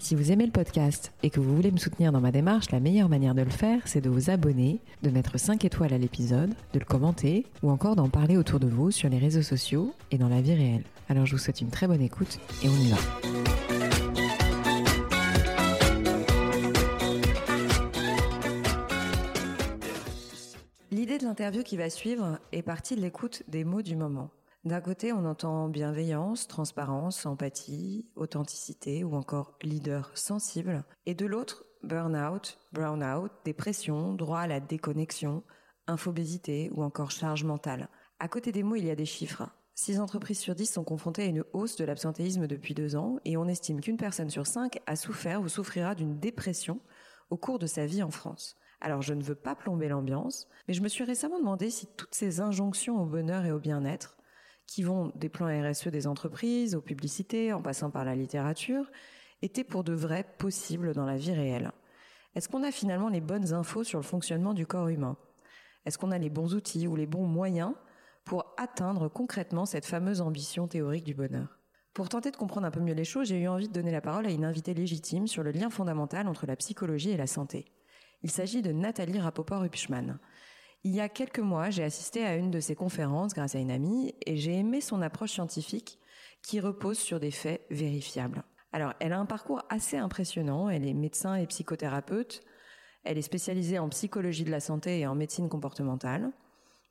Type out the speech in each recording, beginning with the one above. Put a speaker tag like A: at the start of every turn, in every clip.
A: Si vous aimez le podcast et que vous voulez me soutenir dans ma démarche, la meilleure manière de le faire, c'est de vous abonner, de mettre 5 étoiles à l'épisode, de le commenter ou encore d'en parler autour de vous sur les réseaux sociaux et dans la vie réelle. Alors je vous souhaite une très bonne écoute et on y va. L'idée de l'interview qui va suivre est partie de l'écoute des mots du moment. D'un côté, on entend bienveillance, transparence, empathie, authenticité ou encore leader sensible. Et de l'autre, burn-out, brown-out, dépression, droit à la déconnexion, infobésité ou encore charge mentale. À côté des mots, il y a des chiffres. 6 entreprises sur 10 sont confrontées à une hausse de l'absentéisme depuis deux ans et on estime qu'une personne sur cinq a souffert ou souffrira d'une dépression au cours de sa vie en France. Alors je ne veux pas plomber l'ambiance, mais je me suis récemment demandé si toutes ces injonctions au bonheur et au bien-être qui vont des plans RSE des entreprises aux publicités, en passant par la littérature, étaient pour de vrai possibles dans la vie réelle. Est-ce qu'on a finalement les bonnes infos sur le fonctionnement du corps humain? Est-ce qu'on a les bons outils ou les bons moyens pour atteindre concrètement cette fameuse ambition théorique du bonheur? Pour tenter de comprendre un peu mieux les choses, j'ai eu envie de donner la parole à une invitée légitime sur le lien fondamental entre la psychologie et la santé. Il s'agit de Nathalie Rapoport-Hupschmann. Il y a quelques mois, j'ai assisté à une de ses conférences grâce à une amie et j'ai aimé son approche scientifique qui repose sur des faits vérifiables. Alors, elle a un parcours assez impressionnant. Elle est médecin et psychothérapeute. Elle est spécialisée en psychologie de la santé et en médecine comportementale.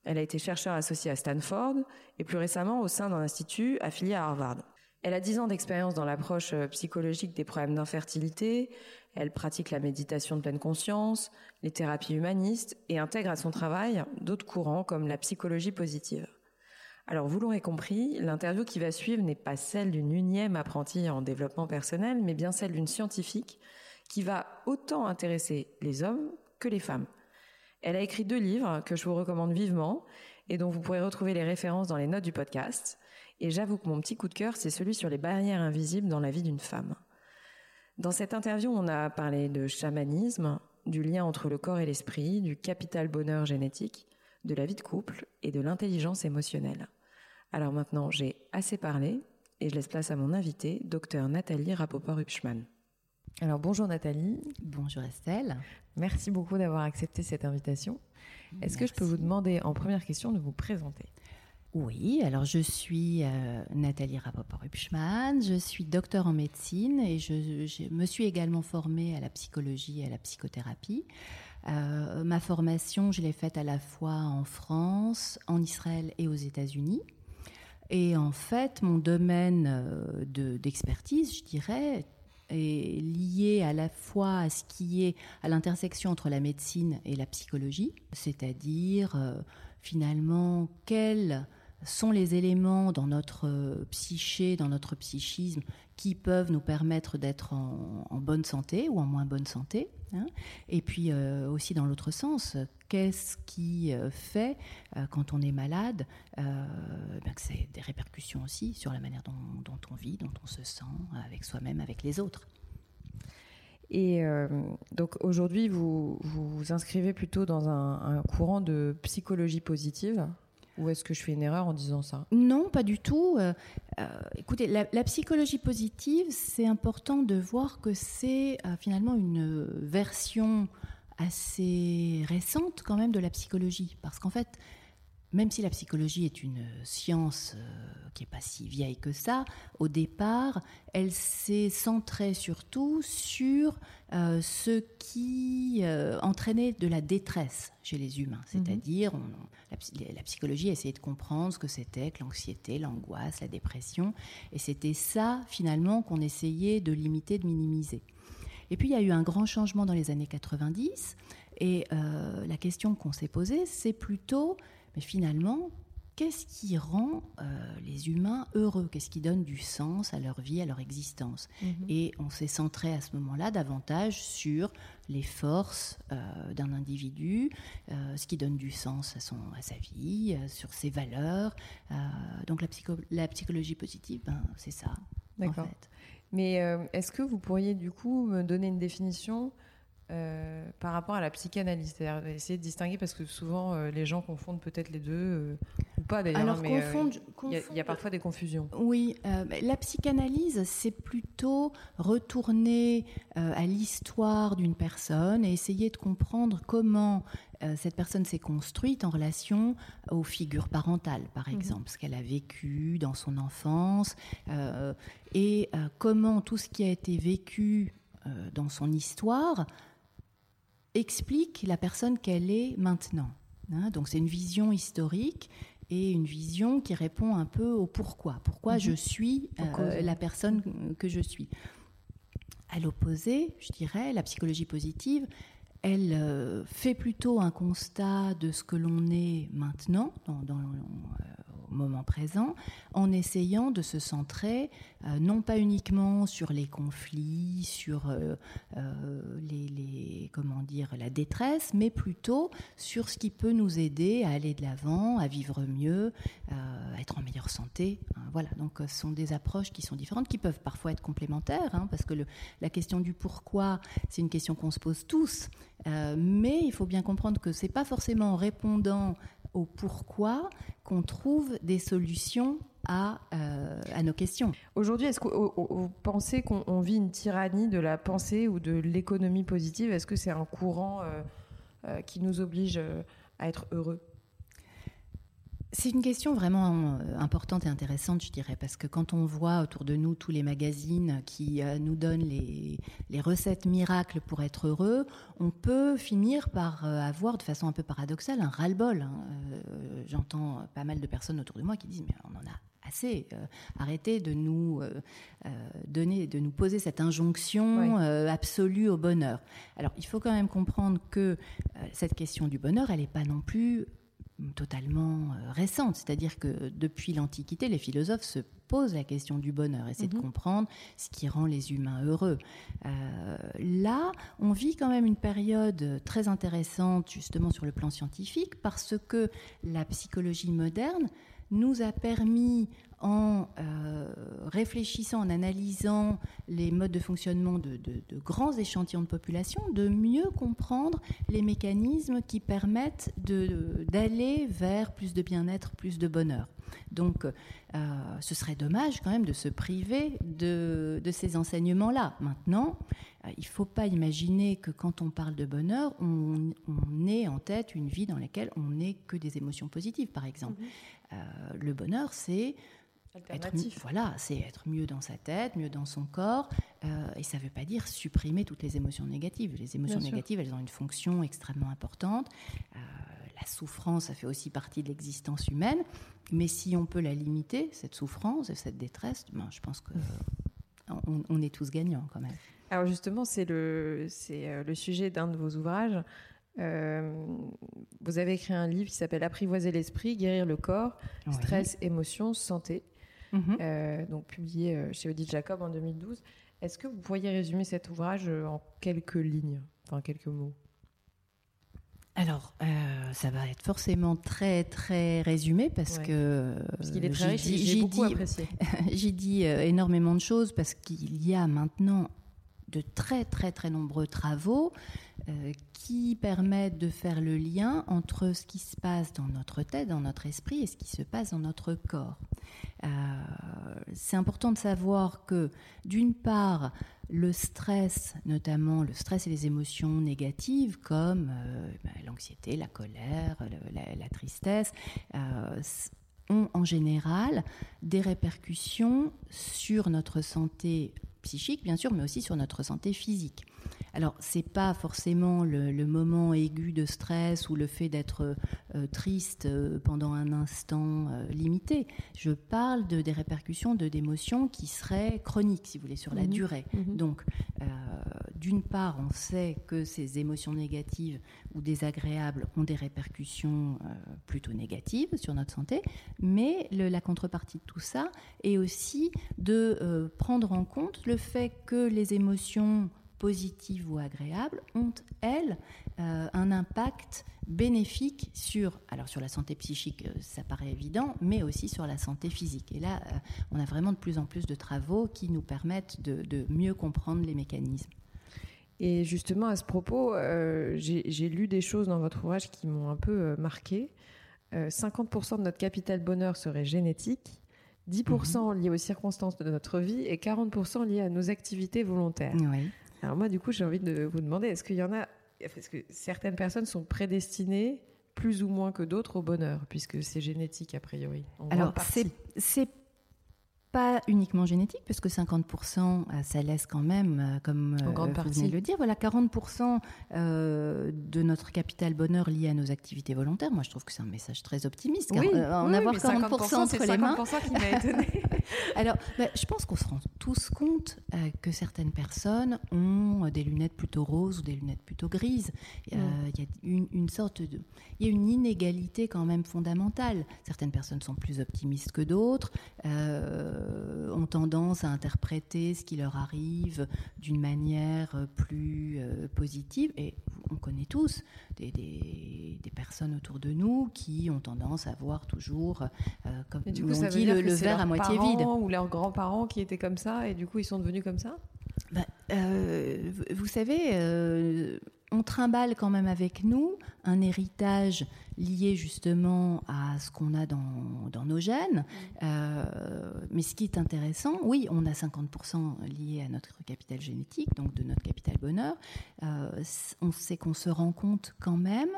A: Elle a été chercheur associée à Stanford et plus récemment au sein d'un institut affilié à Harvard. Elle a dix ans d'expérience dans l'approche euh, psychologique des problèmes d'infertilité. Elle pratique la méditation de pleine conscience, les thérapies humanistes et intègre à son travail d'autres courants comme la psychologie positive. Alors vous l'aurez compris, l'interview qui va suivre n'est pas celle d'une unième apprentie en développement personnel, mais bien celle d'une scientifique qui va autant intéresser les hommes que les femmes. Elle a écrit deux livres que je vous recommande vivement et dont vous pourrez retrouver les références dans les notes du podcast. Et j'avoue que mon petit coup de cœur, c'est celui sur les barrières invisibles dans la vie d'une femme. Dans cette interview, on a parlé de chamanisme, du lien entre le corps et l'esprit, du capital bonheur génétique, de la vie de couple et de l'intelligence émotionnelle. Alors maintenant, j'ai assez parlé et je laisse place à mon invité, docteur Nathalie Rapoport-Hupschmann. Alors bonjour Nathalie.
B: Bonjour Estelle.
A: Merci beaucoup d'avoir accepté cette invitation. Est-ce que je peux vous demander en première question de vous présenter?
B: Oui, alors je suis euh, Nathalie Rapoport-Hupschmann, je suis docteur en médecine et je, me suis également formée à la psychologie et à la psychothérapie. Euh, ma formation, je l'ai faite à la fois en France, en Israël et aux États-Unis. Et en fait, mon domaine euh, d'expertise, je dirais, est lié à la fois à ce qui est à l'intersection entre la médecine et la psychologie, c'est-à-dire finalement quelle sont les éléments dans notre euh, psyché, dans notre psychisme, qui peuvent nous permettre d'être en, bonne santé ou en moins bonne santé. Hein. Et puis euh, aussi dans l'autre sens, qu'est-ce qui euh, fait quand on est malade ben que c'est des répercussions aussi sur la manière dont, on vit, dont on se sent avec soi-même, avec les autres.
A: Et donc aujourd'hui, vous, vous inscrivez plutôt dans un courant de psychologie positive ou est-ce que je fais une erreur en disant ça?
B: Non, pas du tout. Euh, euh, écoutez, la, psychologie positive, c'est important de voir que c'est euh, finalement une version assez récente quand même de la psychologie. Parce qu'en fait, même si la psychologie est une science euh, qui n'est pas si vieille que ça, au départ, elle s'est centrée surtout sur euh, ce qui euh, entraînait de la détresse chez les humains. Mhm. C'est-à-dire, la, la, psychologie essayait de comprendre ce que c'était que l'anxiété, l'angoisse, la dépression. Et c'était ça, finalement, qu'on essayait de limiter, de minimiser. Et puis, il y a eu un grand changement dans les années 90. Et la question qu'on s'est posée, c'est plutôt mais finalement, qu'est-ce qui rend les humains heureux? Qu'est-ce qui donne du sens à leur vie, à leur existence? Mhm. Et on s'est centré à ce moment-là davantage sur les forces d'un individu, ce qui donne du sens à, son, à sa vie, sur ses valeurs. donc la, la psychologie positive, ben, c'est ça. D'accord. En fait.
A: Mais euh, est-ce que vous pourriez du coup me donner une définition euh, par rapport à la psychanalyse C'est-à-dire essayer de distinguer parce que souvent euh, les gens confondent peut-être les deux, ou pas d'ailleurs. Alors, mais il y, a parfois des confusions.
B: Oui, la psychanalyse, c'est plutôt retourner à l'histoire d'une personne et essayer de comprendre comment euh, cette personne s'est construite en relation aux figures parentales, par mhm. exemple, ce qu'elle a vécu dans son enfance, euh, et euh, comment tout ce qui a été vécu dans son histoire explique la personne qu'elle est maintenant. Hein. donc c'est une vision historique et une vision qui répond un peu au pourquoi. Pourquoi mhm. je suis la personne que je suis. À l'opposé, je dirais, la psychologie positive, elle euh, fait plutôt un constat de ce que l'on est maintenant, dans, euh, moment présent, en essayant de se centrer euh, non pas uniquement sur les conflits, sur les, comment dire, la détresse, mais plutôt sur ce qui peut nous aider à aller de l'avant, à vivre mieux, à être en meilleure santé. Hein, voilà, donc ce sont des approches qui sont différentes, qui peuvent parfois être complémentaires, hein, parce que la question du pourquoi, c'est une question qu'on se pose tous. Euh, mais il faut bien comprendre que ce n'est pas forcément en répondant au pourquoi qu'on trouve des solutions à, euh, nos questions.
A: Aujourd'hui, est-ce que vous pensez qu'on vit une tyrannie de la pensée ou de l'économie positive? Est-ce que c'est un courant euh, qui nous oblige à être heureux?
B: C'est une question vraiment euh, importante et intéressante, je dirais, parce que quand on voit autour de nous tous les magazines qui euh, nous donnent les, recettes miracles pour être heureux, on peut finir par euh, avoir de façon un peu paradoxale un ras-le-bol. Hein. J'entends pas mal de personnes autour de moi qui disent mais on en a assez. arrêtez de nous donner, de nous poser cette injonction absolue au bonheur. Alors, il faut quand même comprendre que cette question du bonheur, elle n'est pas non plus totalement euh, récente. C'est-à-dire que depuis l'Antiquité, les philosophes se posent la question du bonheur, essaient de mhm. comprendre ce qui rend les humains heureux. Euh, là, on vit quand même une période très intéressante justement sur le plan scientifique parce que la psychologie moderne nous a permis en euh, réfléchissant, en analysant les modes de fonctionnement de, grands échantillons de population, de mieux comprendre les mécanismes qui permettent d'aller vers plus de bien-être, plus de bonheur. Donc, euh, ce serait dommage quand même de se priver de, ces enseignements-là. Maintenant, euh, il ne faut pas imaginer que quand on parle de bonheur, on, on en tête une vie dans laquelle on n'est que des émotions positives, par exemple. Mm-hmm. Le bonheur, c'est être, voilà, c'est être mieux dans sa tête, mieux dans son corps. Euh, et ça ne veut pas dire supprimer toutes les émotions négatives. Les émotions négatives, elles ont une fonction extrêmement importante. Euh, la souffrance, ça fait aussi partie de l'existence humaine. Mais si on peut la limiter, cette souffrance et cette détresse, ben, je pense qu'on mmh. on est tous gagnants quand même.
A: Alors justement, c'est le, c'est euh, le sujet d'un de vos ouvrages. Vous avez écrit un livre qui s'appelle Apprivoiser l'esprit, guérir le corps, stress, émotions, santé. Mhm. Euh, donc publié euh, chez Odile Jacob en 2012. Est-ce que vous pourriez résumer cet ouvrage euh, en quelques lignes, enfin quelques mots?
B: Alors, ça va être forcément très très résumé parce que
A: parce qu'il est très riche. J'ai beaucoup apprécié.
B: J'ai dit énormément de choses parce qu'il y a maintenant de très très très nombreux travaux euh, qui permettent de faire le lien entre ce qui se passe dans notre tête, dans notre esprit et ce qui se passe dans notre corps. Euh, c'est important de savoir que d'une part, le stress, notamment le stress et les émotions négatives comme euh, bah, l'anxiété, la colère, la, tristesse, ont en général des répercussions sur notre santé psychique, bien sûr, mais aussi sur notre santé physique. Alors, c'est pas forcément le, moment aigu de stress ou le fait d'être euh, triste euh, pendant un instant euh, limité. Je parle de, des répercussions de d'émotions qui seraient chroniques, si vous voulez, sur la mhm. durée. Mhm. Donc, d'une part, on sait que ces émotions négatives ou désagréables ont des répercussions plutôt négatives sur notre santé, mais la contrepartie de tout ça est aussi de prendre en compte le fait que les émotions positives ou agréables, ont, elles, euh, un impact bénéfique sur, alors sur la santé psychique, euh, ça paraît évident, mais aussi sur la santé physique. Et là, euh, on a vraiment de plus en plus de travaux qui nous permettent de, mieux comprendre les mécanismes.
A: Et justement, à ce propos, j'ai lu des choses dans votre ouvrage qui m'ont un peu marqué. 50% de notre capital bonheur serait génétique, 10% mhm. lié aux circonstances de notre vie et 40% lié à nos activités volontaires. Oui. Alors moi, du coup, j'ai envie de vous demander, est-ce qu'il y en a, est-ce que certaines personnes sont prédestinées plus ou moins que d'autres au bonheur, puisque c'est génétique a priori?
B: Alors c'est pas uniquement génétique, puisque 50%, euh, ça laisse quand même, euh, comme euh, vous venez de le dire, voilà, 40% de notre capital bonheur lié à nos activités volontaires. Moi, je trouve que c'est un message très optimiste.
A: Oui, en avoir 40%, entre les mains. qui m'a étonné.
B: Alors, bah, je pense qu'on se rend tous compte que certaines personnes ont des lunettes plutôt roses ou des lunettes plutôt grises. Il y a une, une, sorte de, il y a une inégalité quand même fondamentale. Certaines personnes sont plus optimistes que d'autres. Euh, ont tendance à interpréter ce qui leur arrive d'une manière plus euh, positive. Et on connaît tous des, personnes autour de nous qui ont tendance à voir toujours, euh, comme on dit, le, verre à moitié vide.
A: Ou leurs grands-parents qui étaient comme ça et du coup ils sont devenus comme ça?
B: Bah, vous savez, on trimballe quand même avec nous un héritage lié justement à ce qu'on a dans, nos gènes. Euh, mais ce qui est intéressant, oui, on a 50% lié à notre capital génétique, donc de notre capital bonheur. Euh, on sait qu'on se rend compte quand même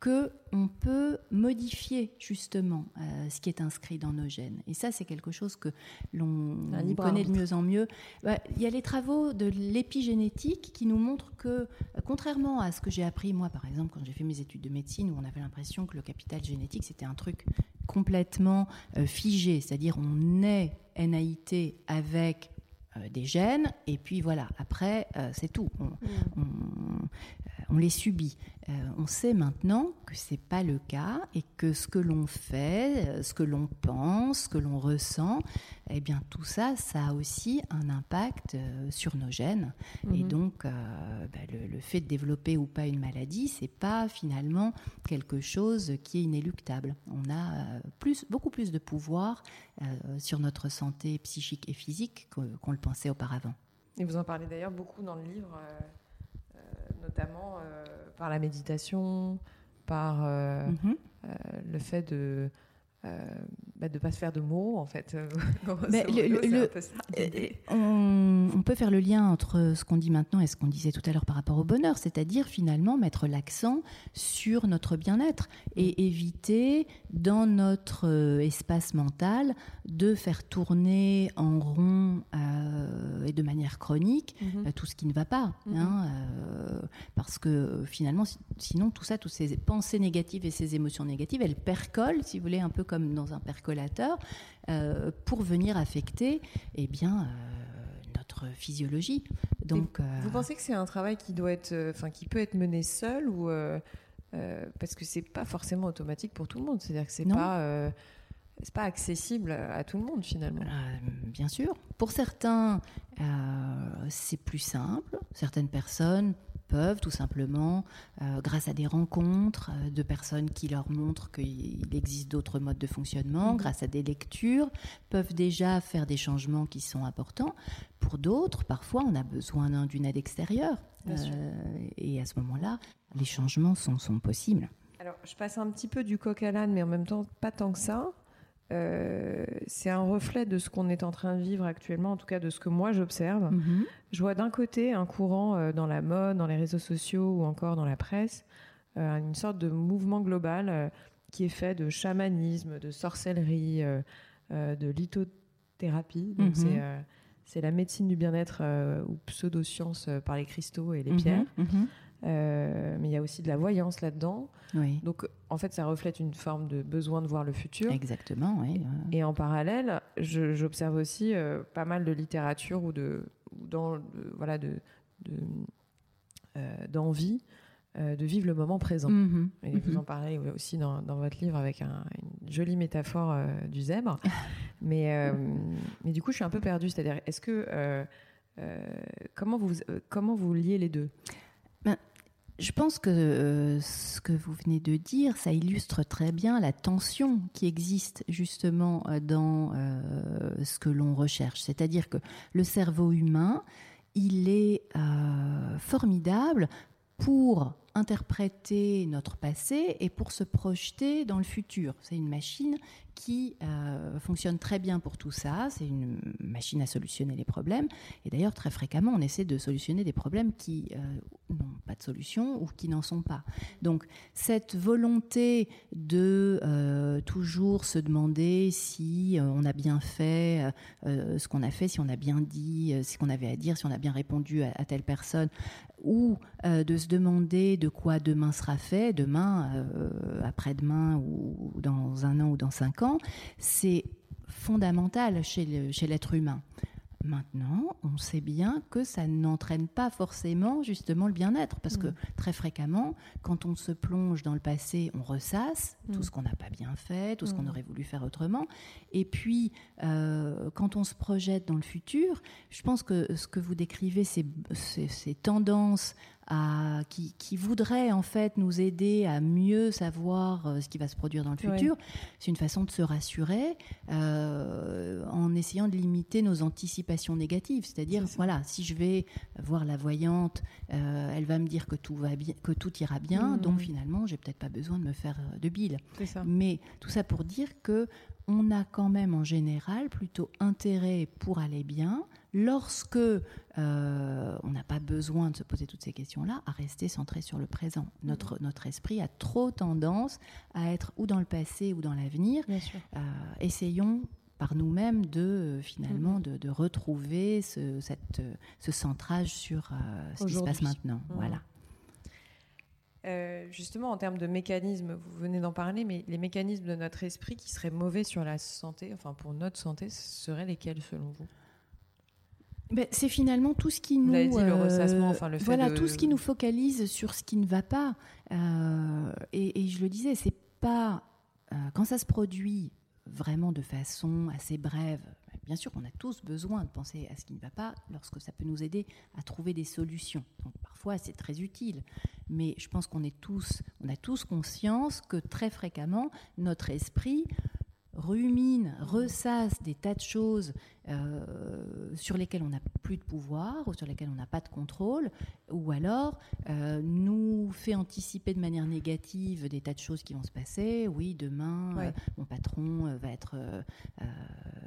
B: que on peut modifier justement euh, ce qui est inscrit dans nos gènes. Et ça, c'est quelque chose que l'on connaît de mieux en mieux. Bah, il y a les travaux de l'épigénétique qui nous montrent que, euh, contrairement à ce que j'ai appris moi, par exemple, quand j'ai fait mes études de médecine, où on avait l'impression que le capital génétique c'était un truc complètement euh, figé, c'est-à-dire on est NAIT avec des gènes, et puis voilà, après, c'est tout. On, mm. on, les subit. Euh, on sait maintenant que c'est pas le cas et que ce que l'on fait, euh, ce que l'on pense, ce que l'on ressent, eh bien tout ça, ça a aussi un impact euh, sur nos gènes. Et mhm. donc, bah, le, fait de développer ou pas une maladie, c'est pas finalement quelque chose qui est inéluctable. On a plus, beaucoup plus de pouvoir sur notre santé psychique et physique qu'on le pensait auparavant.
A: Et vous en parlez d'ailleurs beaucoup dans le livre, notamment par la méditation, par euh, mhm. euh, le fait de euh, bah, de ne pas se faire de mots, en fait.
B: on, peut faire le lien entre ce qu'on dit maintenant et ce qu'on disait tout à l'heure par rapport au bonheur, c'est-à-dire finalement mettre l'accent sur notre bien-être et éviter dans notre euh, espace mental de faire tourner en rond euh, et de manière chronique mhm. tout ce qui ne va pas. Mhm. Hein, parce que finalement, sinon, tout ça, toutes ces pensées négatives et ces émotions négatives, elles percolent, si vous voulez, un peu comme dans un percolateur, euh, pour venir affecter eh bien, euh, notre physiologie. Donc,
A: euh, vous pensez que c'est un travail qui, doit être, enfin, qui peut être mené seul ou parce que c'est pas forcément automatique pour tout le monde. C'est-à-dire que c'est pas c'est pas accessible à tout le monde finalement.
B: bien sûr. Pour certains, c'est plus simple. Certaines personnes peuvent tout simplement, euh, grâce à des rencontres euh, de personnes qui leur montrent qu'il existe d'autres modes de fonctionnement, mhm. grâce à des lectures, peuvent déjà faire des changements qui sont importants. Pour d'autres, parfois, on a besoin d'une aide extérieure. Euh, et à ce moment-là, les changements sont, sont possibles.
A: Alors, je passe un petit peu du coq à l'âne, mais en même temps, pas tant que ça. Euh, c'est un reflet de ce qu'on est en train de vivre actuellement, en tout cas de ce que moi j'observe. Mhm. Je vois d'un côté un courant euh, dans la mode, dans les réseaux sociaux ou encore dans la presse, euh, une sorte de mouvement global qui est fait de chamanisme, de sorcellerie, de lithothérapie. Donc mhm. c'est c'est la médecine du bien-être ou pseudo-science par les cristaux et les
B: Mhm,
A: pierres. Euh, mais il y a aussi de la voyance là-dedans.
B: Oui,
A: Donc, en fait, ça reflète une forme de besoin de voir le futur.
B: exactement. Oui.
A: Et en parallèle, j'observe aussi euh, pas mal de littérature ou de, dans, de- voilà, de, de, euh, d'envie de vivre le moment présent.
B: Mhm,
A: Et
B: mhm.
A: vous en parlez aussi dans, dans votre livre avec un- une jolie métaphore du zèbre. mais, mais du coup, je suis un peu perdue. C'est-à-dire, est-ce que. comment, vous, comment vous liez les deux?
B: Je pense que euh, ce que vous venez de dire, ça illustre très bien la tension qui existe justement euh, dans euh, ce que l'on recherche. C'est-à-dire que le cerveau humain, il est formidable pour interpréter notre passé et pour se projeter dans le futur. C'est une machine qui euh, fonctionne très bien pour tout ça. C'est une machine à solutionner les problèmes. Et d'ailleurs, très fréquemment, on essaie de solutionner des problèmes qui euh, n'ont pas de solution ou qui n'en sont pas. Donc, cette volonté de euh, toujours se demander si on a bien fait ce qu'on a fait, si on a bien dit ce qu'on avait à dire, si on a bien répondu à telle personne, ou euh, de se demander de quoi demain sera fait, demain, euh, après-demain, ou dans un an ou dans cinq ans, c'est fondamental chez l'être humain. Maintenant, on sait bien que ça n'entraîne pas forcément justement le bien-être, parce que
A: Mm.
B: très fréquemment, quand on se plonge dans le passé, on ressasse tout
A: Mm.
B: ce qu'on n'a pas bien fait, tout ce qu'on
A: Mm.
B: aurait voulu faire autrement. Et puis, euh, quand on se projette dans le futur, je pense que ce que vous décrivez, ces, ces- ces tendances à, qui, qui voudraient en fait nous aider à mieux savoir euh, ce qui va se produire dans le futur, c'est une façon de se rassurer euh, en essayant de limiter nos anticipations négatives. C'est-à dire,
A: C'est ça.
B: voilà, si je vais voir la voyante, euh, elle va me dire que tout va bien, que tout ira bien,
A: Mhm.
B: donc finalement, j'ai peut-être pas besoin de me faire de bile.
A: Ça.
B: Mais tout ça pour dire que on a quand même en général plutôt intérêt pour aller bien lorsque euh, on n'a pas besoin de se poser toutes ces questions-là, à rester centré sur le présent. Notre, notre esprit a trop tendance à être ou dans le passé ou dans l'avenir. Euh, essayons par nous-mêmes de euh, finalement
A: Mhm.
B: de, de retrouver ce, cette, ce centrage sur euh, ce qui se passe maintenant.
A: Mhm.
B: Voilà.
A: Euh, justement, en termes de mécanismes, vous venez d'en parler, mais les mécanismes de notre esprit qui seraient mauvais sur la santé, enfin pour notre santé, seraient lesquels selon vous?
B: Ben, c'est finalement tout ce qui nous.
A: l'avez dit, le
B: euh,
A: ressassement, enfin, le fait
B: Voilà,
A: de-
B: tout ce qui nous focalise sur ce qui ne va pas. Euh, et, et je le disais, c'est pas. euh, quand ça se produit vraiment de façon assez brève, bien sûr qu'on a tous besoin de penser à ce qui ne va pas lorsque ça peut nous aider à trouver des solutions. Donc parfois, c'est très utile. Mais je pense qu'on est tous, on a tous conscience que très fréquemment, notre esprit rumine, ressasse des tas de choses euh, sur lesquelles on n'a plus de pouvoir ou sur lesquelles on n'a pas de contrôle, ou alors euh, nous fait anticiper de manière négative des tas de choses qui vont se passer. Oui, demain,
A: Ouais.
B: euh, mon patron va être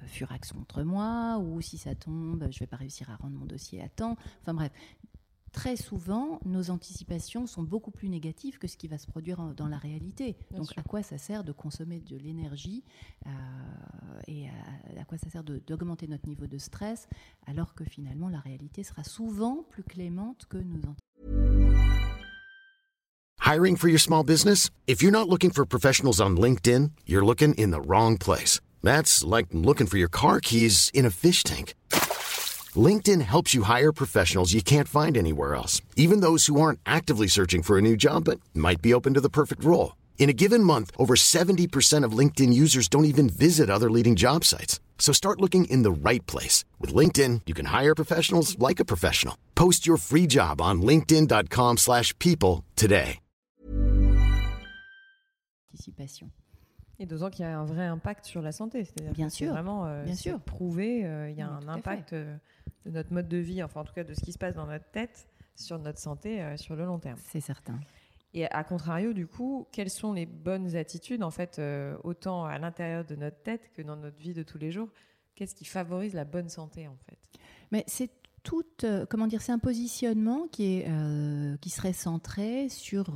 B: furax contre moi, ou si ça tombe, je vais pas réussir à rendre mon dossier à temps. Enfin bref. Très souvent, nos anticipations sont beaucoup plus négatives que ce qui va se produire en- dans la réalité.
A: Bien
B: Donc,
A: sûr.
B: à quoi ça sert de consommer de l'énergie euh, et à, à quoi ça sert d'augmenter notre niveau de stress alors que finalement la réalité sera souvent plus clémente que nos anticipations
C: Hiring for your small business? If you're not looking for professionals on LinkedIn, you're looking in the wrong place. That's like looking for your car keys in a fish tank. LinkedIn helps you hire professionals you can't find anywhere else, even those who aren't actively searching for a new job but might be open to the perfect role. In a given month, over 70% of LinkedIn users don't even visit other leading job sites. So start looking in the right place. With LinkedIn, you can hire professionals like a professional. Post your free job on linkedin.com/people slash people today.
A: Et d'autant qu'il y a un vrai impact sur la santé. C'est-à-dire
B: Bien sûr,
A: Vraiment, euh,
B: bien sûr.
A: prouvé, euh, il y a
B: Oui,
A: un impact euh, de notre mode de vie, enfin en tout cas de ce qui se passe dans notre tête, sur notre santé euh, sur le long terme.
B: C'est certain.
A: Et à contrario, du coup, quelles sont les bonnes attitudes, en fait, euh, autant à l'intérieur de notre tête que dans notre vie de tous les jours? Qu'est-ce qui favorise la bonne santé, en fait?
B: Mais c'est tout, euh, comment dire, c'est un positionnement qui, est, qui serait centré sur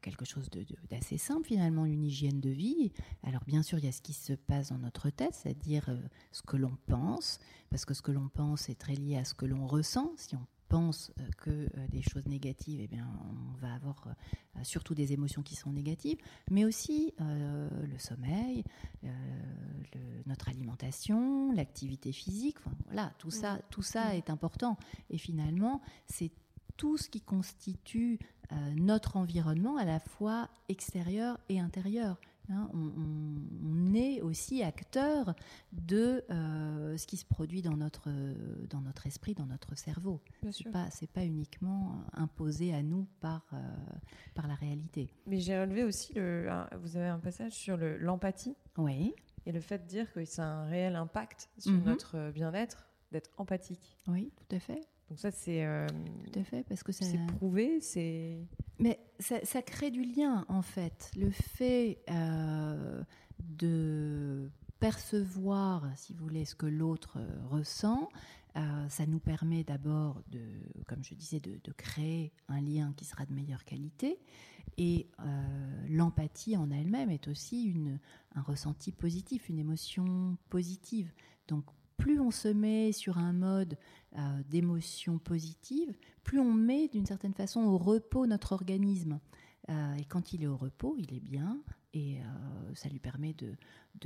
B: quelque chose d'assez simple finalement, une hygiène de vie. Alors bien sûr, il y a ce qui se passe dans notre tête, c'est-à-dire ce que l'on pense, parce que ce que l'on pense est très lié à ce que l'on ressent. Si on pense euh, que euh, des choses négatives, eh bien, on va avoir euh, surtout des émotions qui sont négatives, mais aussi le sommeil, notre alimentation, l'activité physique. voilà, tout ça, tout ça est important. Et finalement, c'est tout ce qui constitue notre environnement à la fois extérieur et intérieur. Hein, on, est aussi acteur de euh, ce qui se produit dans notre, dans notre esprit, dans notre cerveau. Ce n'est pas, pas, uniquement imposé à nous par, euh, par la réalité.
A: Mais j'ai relevé aussi, le, vous avez un passage sur l'empathie.
B: oui.
A: Et le fait de dire que c'est un réel impact sur mhm. notre bien-être d'être empathique.
B: Oui, tout à fait.
A: Donc ça, c'est... Euh,
B: tout à fait, parce que
A: C'est prouvé, c'est...
B: Mais ça, crée du lien, en fait. Le fait euh, de percevoir, si vous voulez, ce que l'autre euh, ressent, ça nous permet d'abord, de, comme je disais, de, créer un lien qui sera de meilleure qualité. Et l'empathie en elle-même est aussi une, un ressenti positif, une émotion positive. Donc plus on se met sur un mode euh, d'émotion positive, plus on met d'une certaine façon au repos notre organisme. Euh, et quand il est au repos, il est bien et euh, ça lui permet de,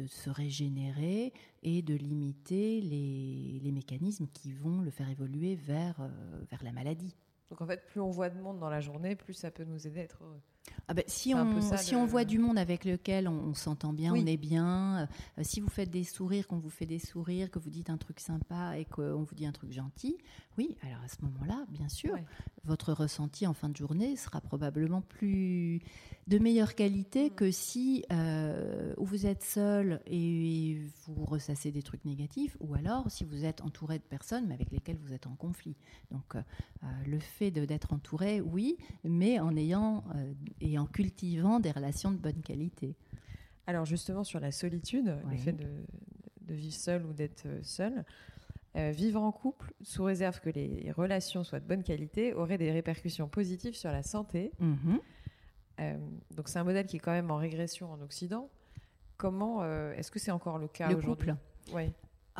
B: se régénérer et de limiter les, les, mécanismes qui vont le faire évoluer vers, vers la maladie.
A: Donc en fait, plus on voit de monde dans la journée, plus ça peut nous aider à être heureux.
B: Ah ben, si on, si on voit du monde avec lequel on, s'entend bien, on est bien, euh, si vous faites des sourires, qu'on vous fait des sourires, que vous dites un truc sympa et qu'on vous dit un truc gentil, oui, alors à ce moment-là, bien sûr, votre ressenti en fin de journée sera probablement plus de meilleure qualité mm. que si euh, vous êtes seul et vous ressassez des trucs négatifs, ou alors si vous êtes entouré de personnes mais avec lesquelles vous êtes en conflit. Donc euh, le fait d'être entouré, oui, mais en ayant et en cultivant des relations de bonne qualité.
A: Alors justement sur la solitude, le fait de, vivre seul ou d'être euh, seul, euh, vivre en couple, sous réserve que les relations soient de bonne qualité, aurait des répercussions positives sur la santé. Mhm. Euh, donc c'est un modèle qui est quand même en régression en Occident. Comment est-ce que c'est encore le cas aujourd'hui?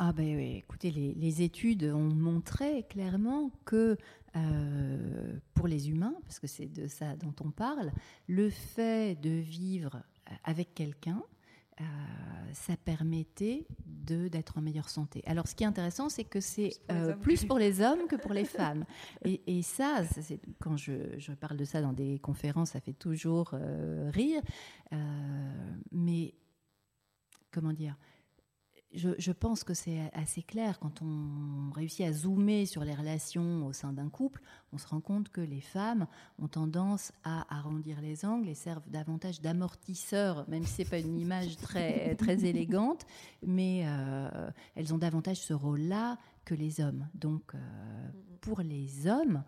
B: Ah ben oui, écoutez, les, études ont montré clairement que euh, pour les humains, parce que c'est de ça dont on parle, le fait de vivre avec quelqu'un, euh, ça permettait d'être en meilleure santé. Alors, ce qui est intéressant, c'est que c'est plus, pour les hommes que pour les femmes. Et, ça, quand je, je, parle de ça dans des conférences, ça fait toujours euh, rire. mais comment dire je, pense que c'est assez clair quand on réussit à zoomer sur les relations au sein d'un couple, on se rend compte que les femmes ont tendance à arrondir les angles et servent davantage d'amortisseurs, même si c'est pas une image très très élégante, mais euh, elles ont davantage ce rôle-là que les hommes. Donc, euh, pour les hommes,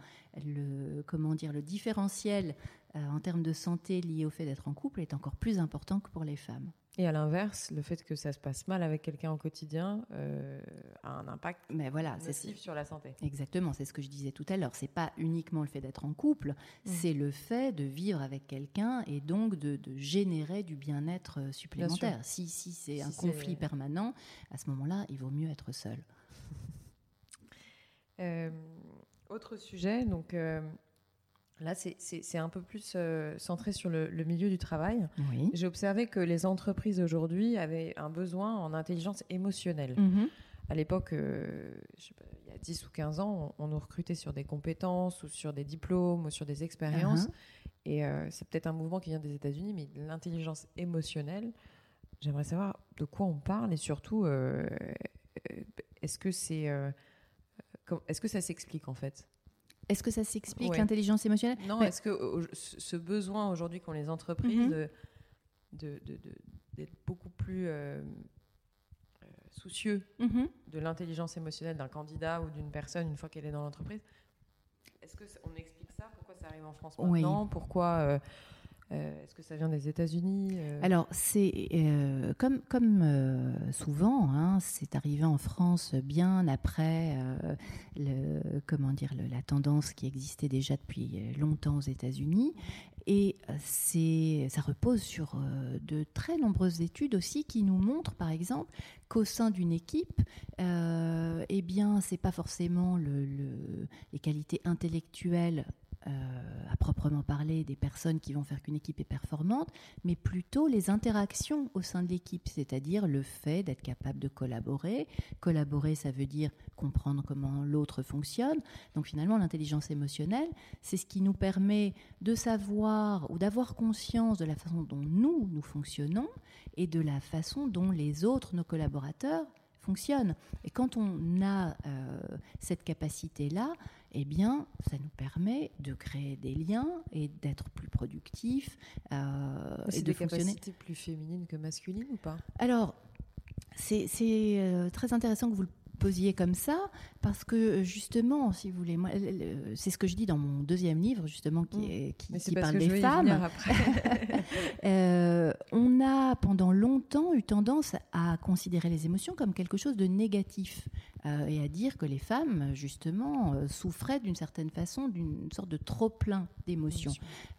B: le comment dire le différentiel euh, en termes de santé lié au fait d'être en couple est encore plus important que pour les femmes.
A: Et à l'inverse, le fait que ça se passe mal avec quelqu'un au quotidien euh, a un impact Mais voilà, massif sur la santé.
B: Exactement, c'est ce que je disais tout à l'heure. C'est pas uniquement le fait d'être en couple, mm. c'est le fait de vivre avec quelqu'un et donc de, générer du bien-être euh, supplémentaire. Si, si c'est un conflit permanent, à ce moment-là, il vaut mieux être seul.
A: Euh, autre sujet, donc Là, c'est un peu plus euh, centré sur le, milieu du travail. J'ai observé que les entreprises aujourd'hui avaient un besoin en intelligence émotionnelle. Mhm. À l'époque, euh, il y a 10 ou 15 ans, on, nous recrutait sur des compétences ou sur des diplômes ou sur des expériences. Uh-huh. Et euh, c'est peut-être un mouvement qui vient des États-Unis, mais l'intelligence émotionnelle, j'aimerais savoir de quoi on parle et surtout, est-ce que, c'est, est-ce que ça s'explique en fait?
B: Est-ce que ça s'explique l'intelligence émotionnelle
A: Non, est-ce que ce besoin aujourd'hui qu'ont les entreprises mhm. de, d'être beaucoup plus euh, euh, soucieux mhm. de l'intelligence émotionnelle d'un candidat ou d'une personne une fois qu'elle est dans l'entreprise, est-ce qu'on explique ça? Pourquoi ça arrive en France maintenant? Pourquoi Euh, est-ce que ça vient des États-Unis euh
B: Alors, c'est euh, comme, souvent, hein, c'est arrivé en France bien après comment dire, la tendance qui existait déjà depuis longtemps aux États-Unis. Et ça repose sur de très nombreuses études aussi qui nous montrent, par exemple, qu'au sein d'une équipe, eh bien, c'est pas forcément le, les qualités intellectuelles euh, à proprement parler des personnes qui vont faire qu'une équipe est performante, mais plutôt les interactions au sein de l'équipe, c'est-à-dire le fait d'être capable de collaborer. Collaborer, ça veut dire comprendre comment l'autre fonctionne. Donc finalement, l'intelligence émotionnelle, c'est ce qui nous permet de savoir ou d'avoir conscience de la façon dont nous, nous fonctionnons et de la façon dont les autres, nos collaborateurs, fonctionnent. Et quand on a euh, cette capacité-là, eh bien, ça nous permet de créer des liens et d'être plus productifs
A: euh, et de des fonctionner. capacités plus féminines que masculines ou pas?
B: Alors, c'est euh, très intéressant que vous le posiez comme ça, parce que justement, si vous voulez, c'est ce que je dis dans mon deuxième livre, justement, qui, mm. est, qui, parle des femmes. euh, on a pendant longtemps eu tendance à considérer les émotions comme quelque chose de négatif. Euh, et à dire que les femmes, justement, euh, souffraient d'une certaine façon d'une sorte de trop-plein d'émotions.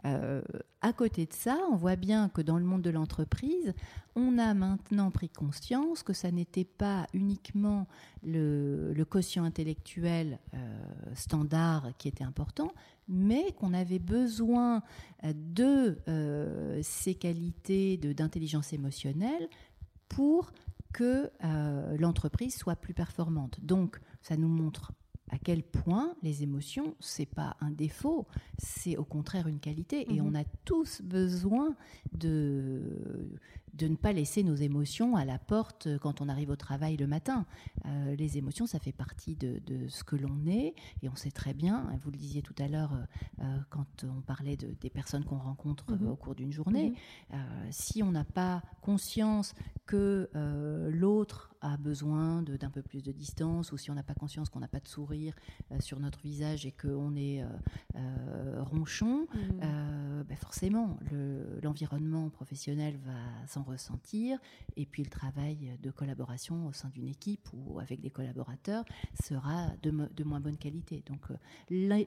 B: Euh, à côté de ça, on voit bien que dans le monde de l'entreprise, on a maintenant pris conscience que ça n'était pas uniquement le, le quotient intellectuel standard qui était important, mais qu'on avait besoin de ces qualités d'intelligence émotionnelle pour que euh, l'entreprise soit plus performante. Donc, ça nous montre à quel point les émotions, c'est pas un défaut, c'est au contraire une qualité. Et mhm. on a tous besoin de, de ne pas laisser nos émotions à la porte quand on arrive au travail le matin. Euh, les émotions, ça fait partie de, ce que l'on est, et on sait très bien, vous le disiez tout à l'heure euh, euh, quand on parlait de, des personnes qu'on rencontre mhm. au cours d'une journée, mhm. si on n'a pas conscience que l'autre a besoin d'un peu plus de distance, ou si on n'a pas conscience qu'on n'a pas de sourire sur notre visage et qu'on est ronchon, mhm. ben forcément, l'environnement professionnel va s'en ressentir. Et puis le travail de collaboration au sein d'une équipe ou avec des collaborateurs sera de, moins bonne qualité. Donc euh,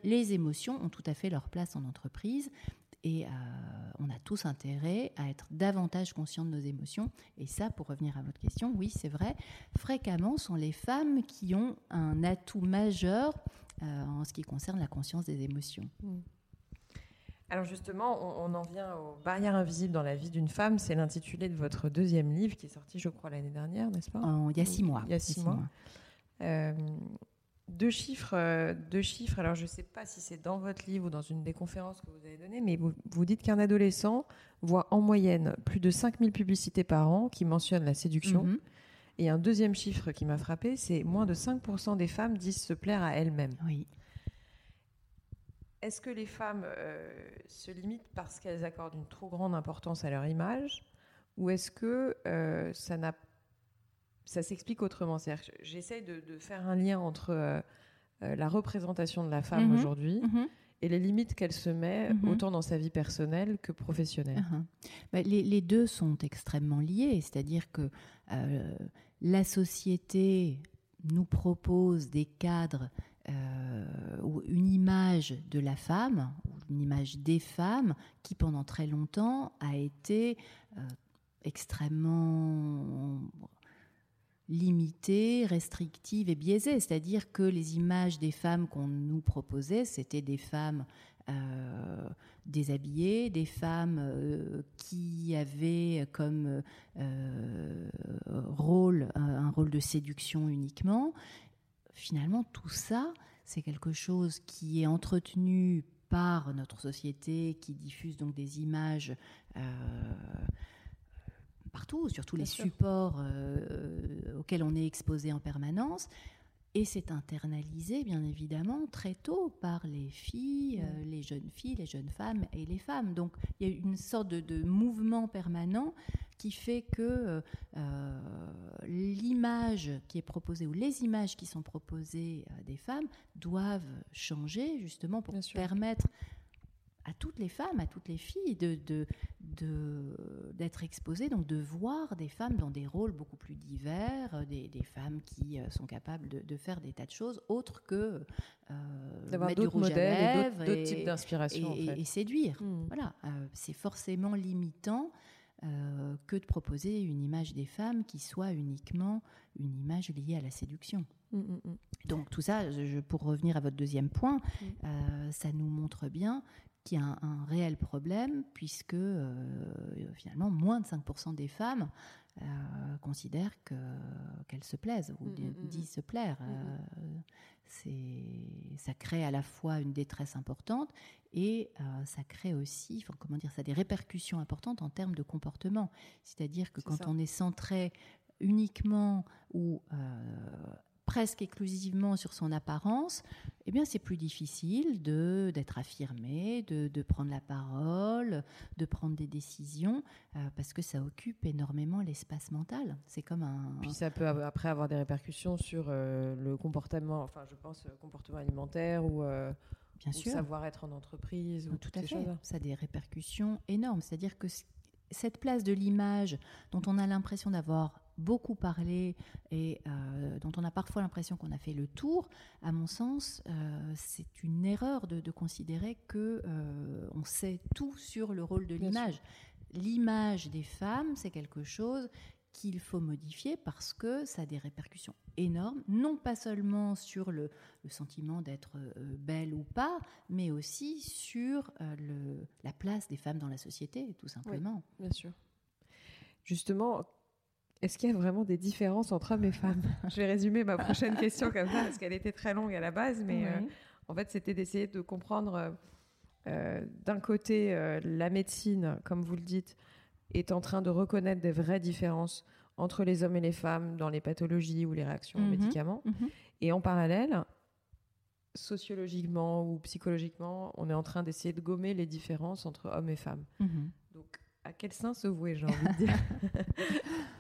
B: les, émotions ont tout à fait leur place en entreprise. Et euh, on a tous intérêt à être davantage conscient de nos émotions. Et ça, pour revenir à votre question, oui, c'est vrai, fréquemment sont les femmes qui ont un atout majeur euh, en ce qui concerne la conscience des émotions. Mmh.
A: Alors justement, on, en vient aux barrières invisibles dans la vie d'une femme. C'est l'intitulé de votre deuxième livre qui est sorti, je crois, l'année dernière, n'est-ce pas?
B: Il y a six mois.
A: Il y a six, mois. Euh, deux chiffres, euh, deux chiffres. Alors je ne sais pas si c'est dans votre livre ou dans une des conférences que vous avez données, mais vous, vous dites qu'un adolescent voit en moyenne plus de 5000 publicités par an qui mentionnent la séduction. Mhm. Et un deuxième chiffre qui m'a frappé, c'est moins de 5% des femmes disent se plaire à elles-mêmes.
B: Oui.
A: Est-ce que les femmes euh, se limitent parce qu'elles accordent une trop grande importance à leur image ou est-ce que euh, ça n'a ça s'explique autrement? J'essaie de, de, faire un lien entre euh, la représentation de la femme mhm. aujourd'hui mhm. et les limites qu'elle se met mhm. autant dans sa vie personnelle que professionnelle. Uh-huh.
B: Bah, les, les, deux sont extrêmement liés, c'est-à-dire que la société nous propose des cadres euh, une image de la femme, une image des femmes, qui pendant très longtemps a été euh, extrêmement limitée, restrictive et biaisée. C'est-à-dire que les images des femmes qu'on nous proposait, c'était des femmes euh, déshabillées, des femmes qui avaient comme rôle un, rôle de séduction uniquement, finalement, tout ça, c'est quelque chose qui est entretenu par notre société, qui diffuse donc des images euh, partout, sur tous les supports euh, auxquels on est exposé en permanence. Et c'est internalisé, bien évidemment, très tôt par les filles, euh, les jeunes filles, les jeunes femmes et les femmes. Donc il y a une sorte de, mouvement permanent qui fait que euh, l'image qui est proposée ou les images qui sont proposées euh, des femmes doivent changer justement pour permettre à toutes les femmes, à toutes les filles, de, de, d'être exposées, donc de voir des femmes dans des rôles beaucoup plus divers, des, des femmes qui sont capables de, de, faire des tas de choses autres que
A: euh, d'avoir d'autres modèles d'autres types d'inspiration
B: et, et, séduire. Hmm. Voilà, c'est forcément limitant euh, que de proposer une image des femmes qui soit uniquement une image liée à la séduction. Mm, mm, mm. Donc tout ça, je, pour revenir à votre deuxième point, euh, ça nous montre bien qu'il y a un, réel problème puisque euh, finalement moins de 5% des femmes euh, considèrent qu'elles se plaisent ou disent se plaire. c'est ça crée à la fois une détresse importante et ça crée aussi, comment dire, ça a des répercussions importantes en termes de comportement. C'est-à-dire que quand on est centré uniquement ou presque exclusivement sur son apparence, eh bien c'est plus difficile de d'être affirmé, de, de, prendre la parole, de prendre des décisions, euh, parce que ça occupe énormément l'espace mental. C'est comme un.
A: Puis ça peut après avoir des répercussions sur euh, le comportement, enfin je pense euh, comportement alimentaire ou. Bien sûr. savoir être en entreprise. Ou
B: Tout à fait. Ça a des répercussions énormes. C'est-à-dire que cette place de l'image dont on a l'impression d'avoir beaucoup parlé et euh, dont on a parfois l'impression qu'on a fait le tour, à mon sens, euh, c'est une erreur de, considérer que euh, on sait tout sur le rôle de l'image. L'image des femmes, c'est quelque chose qu'il faut modifier parce que ça a des répercussions énormes, non pas seulement sur le, sentiment d'être belle ou pas, mais aussi sur le, la place des femmes dans la société, tout simplement.
A: bien sûr. Justement, est-ce qu'il y a vraiment des différences entre hommes et femmes? Je vais résumer ma prochaine question comme ça, parce qu'elle était très longue à la base, mais euh, en fait, c'était d'essayer de comprendre euh, euh, d'un côté, la médecine, comme vous le dites, est en train de reconnaître des vraies différences entre les hommes et les femmes dans les pathologies ou les réactions aux mhm. médicaments. Mhm. Et en parallèle, sociologiquement ou psychologiquement, on est en train d'essayer de gommer les différences entre hommes et femmes. Mhm. Donc, à quel sein se vouer, j'ai envie de dire?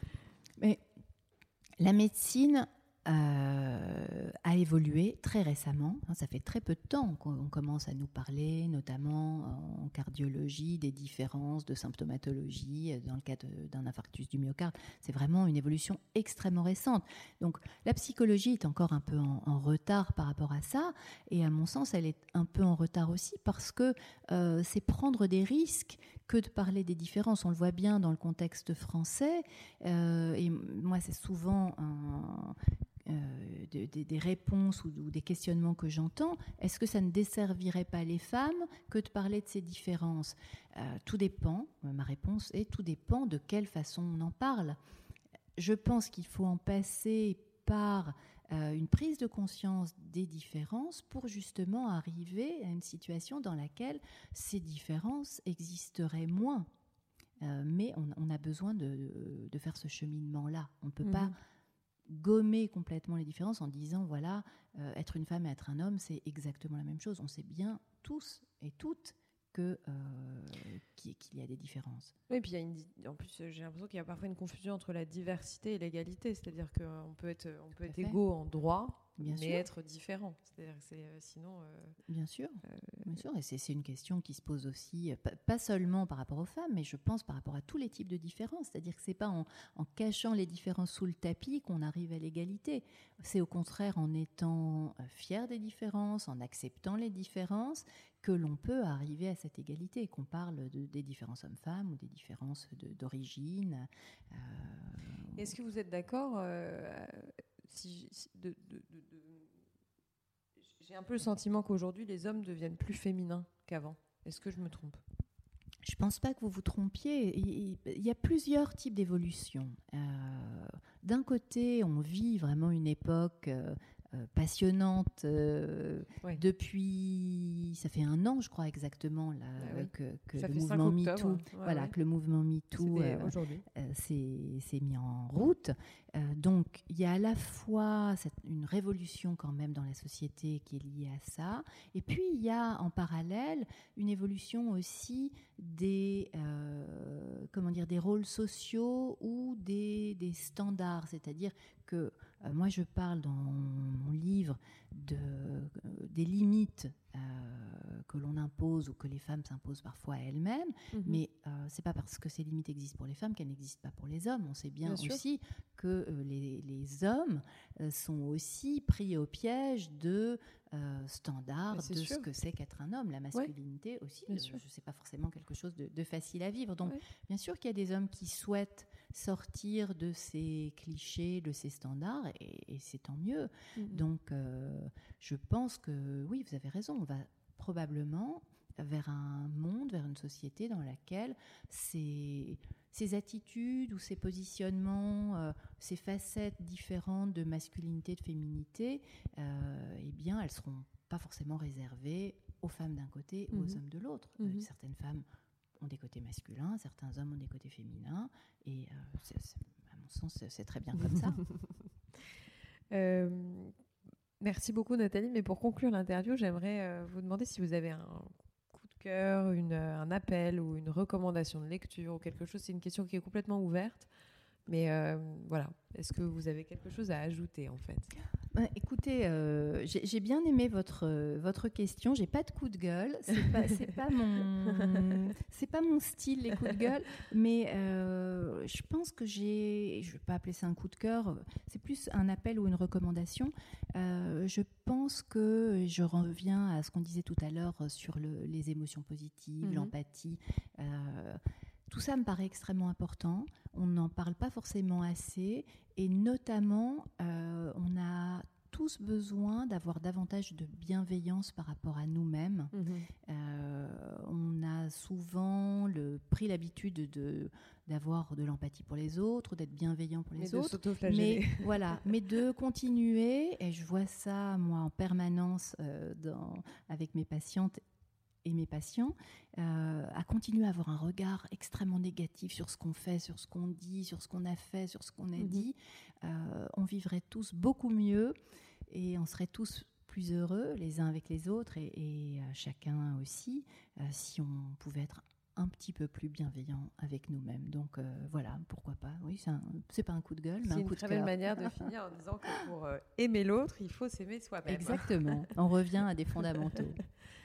B: la médecine euh, a évolué très récemment. Hein, ça fait très peu de temps qu'on commence à nous parler, notamment en cardiologie, des différences de symptomatologie euh, dans le cas d'un infarctus du myocarde. C'est vraiment une évolution extrêmement récente. Donc la psychologie est encore un peu en, retard par rapport à ça, et à mon sens, elle est un peu en retard aussi parce que euh, c'est prendre des risques que de parler des différences. On le voit bien dans le contexte français, et moi c'est souvent euh, des réponses ou, des questionnements que j'entends, est-ce que ça ne desservirait pas les femmes que de parler de ces différences? Euh, Tout dépend, ma réponse est tout dépend de quelle façon on en parle. Je pense qu'il faut en passer par euh, une prise de conscience des différences pour justement arriver à une situation dans laquelle ces différences existeraient moins. mais on, a besoin de, faire ce cheminement-là. On ne peut pas mmh gommer complètement les différences en disant voilà, euh, être une femme et être un homme, c'est exactement la même chose. On sait bien tous et toutes que euh, qu'il y a des différences.
A: Oui, et puis il y a en plus j'ai l'impression qu'il y a parfois une confusion entre la diversité et l'égalité, c'est-à-dire qu'on peut être on peut être égaux en droit, Bien mais être différent. C'est-à-dire c'est euh, sinon. Euh,
B: bien sûr, euh, bien sûr, et c'est une question qui se pose aussi, pas, seulement par rapport aux femmes, mais je pense par rapport à tous les types de différences. C'est-à-dire que c'est pas en, en, cachant les différences sous le tapis qu'on arrive à l'égalité. C'est au contraire en étant fier des différences, en acceptant les différences, que l'on peut arriver à cette égalité, qu'on parle de, des différences hommes-femmes ou des différences d'origine.
A: Est-ce que vous êtes d'accord j'ai un peu le sentiment qu'aujourd'hui les hommes deviennent plus féminins qu'avant. Est-ce que je me trompe?
B: Je ne pense pas que vous vous trompiez. Il y a plusieurs types d'évolution. Euh, d'un côté, on vit vraiment une époque euh, euh, passionnante euh, depuis ça fait un an je crois exactement là ah que, le mouvement MeToo voilà que le mouvement MeToo s'est mis en route. Donc il y a à la fois cette, une révolution quand même dans la société qui est liée à ça et puis il y a en parallèle une évolution aussi des comment dire des rôles sociaux ou des, des standards. C'est-à-dire que moi je parle dans mon livre des limites que l'on impose ou que les femmes s'imposent parfois à elles-mêmes, mhm. mais ce euh, c'est pas parce que ces limites existent pour les femmes qu'elles n'existent pas pour les hommes. On sait bien, aussi que euh, les, hommes euh, sont aussi pris au piège de standards de ce que c'est qu'être un homme. La masculinité aussi, je ne sais pas forcément quelque chose de, facile à vivre. Donc, bien sûr qu'il y a des hommes qui souhaitent sortir de ces clichés, de ces standards, et, c'est tant mieux. Mhm. Donc, je pense que oui, vous avez raison. On va probablement vers un monde, vers une société dans laquelle ces, ces attitudes ou ces positionnements, euh, ces facettes différentes de masculinité, de féminité, euh, eh bien, elles seront pas forcément réservées aux femmes d'un côté ou aux mhm. hommes de l'autre. Euh, mhm. certaines femmes ont des côtés masculins, certains hommes ont des côtés féminins, et à mon sens, c'est très bien comme ça.
D: Merci beaucoup Nathalie, mais pour conclure l'interview, j'aimerais euh, vous demander si vous avez un coup de cœur, un appel ou une recommandation de lecture ou quelque chose. C'est une question qui est complètement ouverte. Mais euh, voilà, est-ce que vous avez quelque chose à ajouter en fait?
B: Écoutez, euh, j'ai bien aimé votre, votre question. J'ai pas de coup de gueule. C'est pas, pas, mon, pas mon style les coups de gueule. Mais euh, je pense que j'ai, je vais pas appeler ça un coup de cœur. C'est plus un appel ou une recommandation. je pense que je reviens à ce qu'on disait tout à l'heure sur le, les émotions positives, mhm. l'empathie. Tout ça me paraît extrêmement important. On n'en parle pas forcément assez. Et notamment, euh, on a tous besoin d'avoir davantage de bienveillance par rapport à nous-mêmes. Mhm. Euh, on a souvent le, pris l'habitude de d'avoir de l'empathie pour les autres, d'être bienveillant pour les autres, mais voilà, mais de continuer. Et je vois ça moi en permanence euh, dans, avec mes patientes et mes patients euh, à continuer à avoir un regard extrêmement négatif sur ce qu'on fait, sur ce qu'on dit, sur ce qu'on a fait, sur ce qu'on a mhm. dit, euh, on vivrait tous beaucoup mieux et on serait tous plus heureux les uns avec les autres et, euh, chacun aussi si on pouvait être un petit peu plus bienveillant avec nous-mêmes. Donc voilà, pourquoi pas. Oui, c'est pas un coup de gueule, mais un coup de
D: C'est une très belle manière de finir en disant que pour aimer l'autre, il faut s'aimer soi-même.
B: Exactement. On revient à des fondamentaux.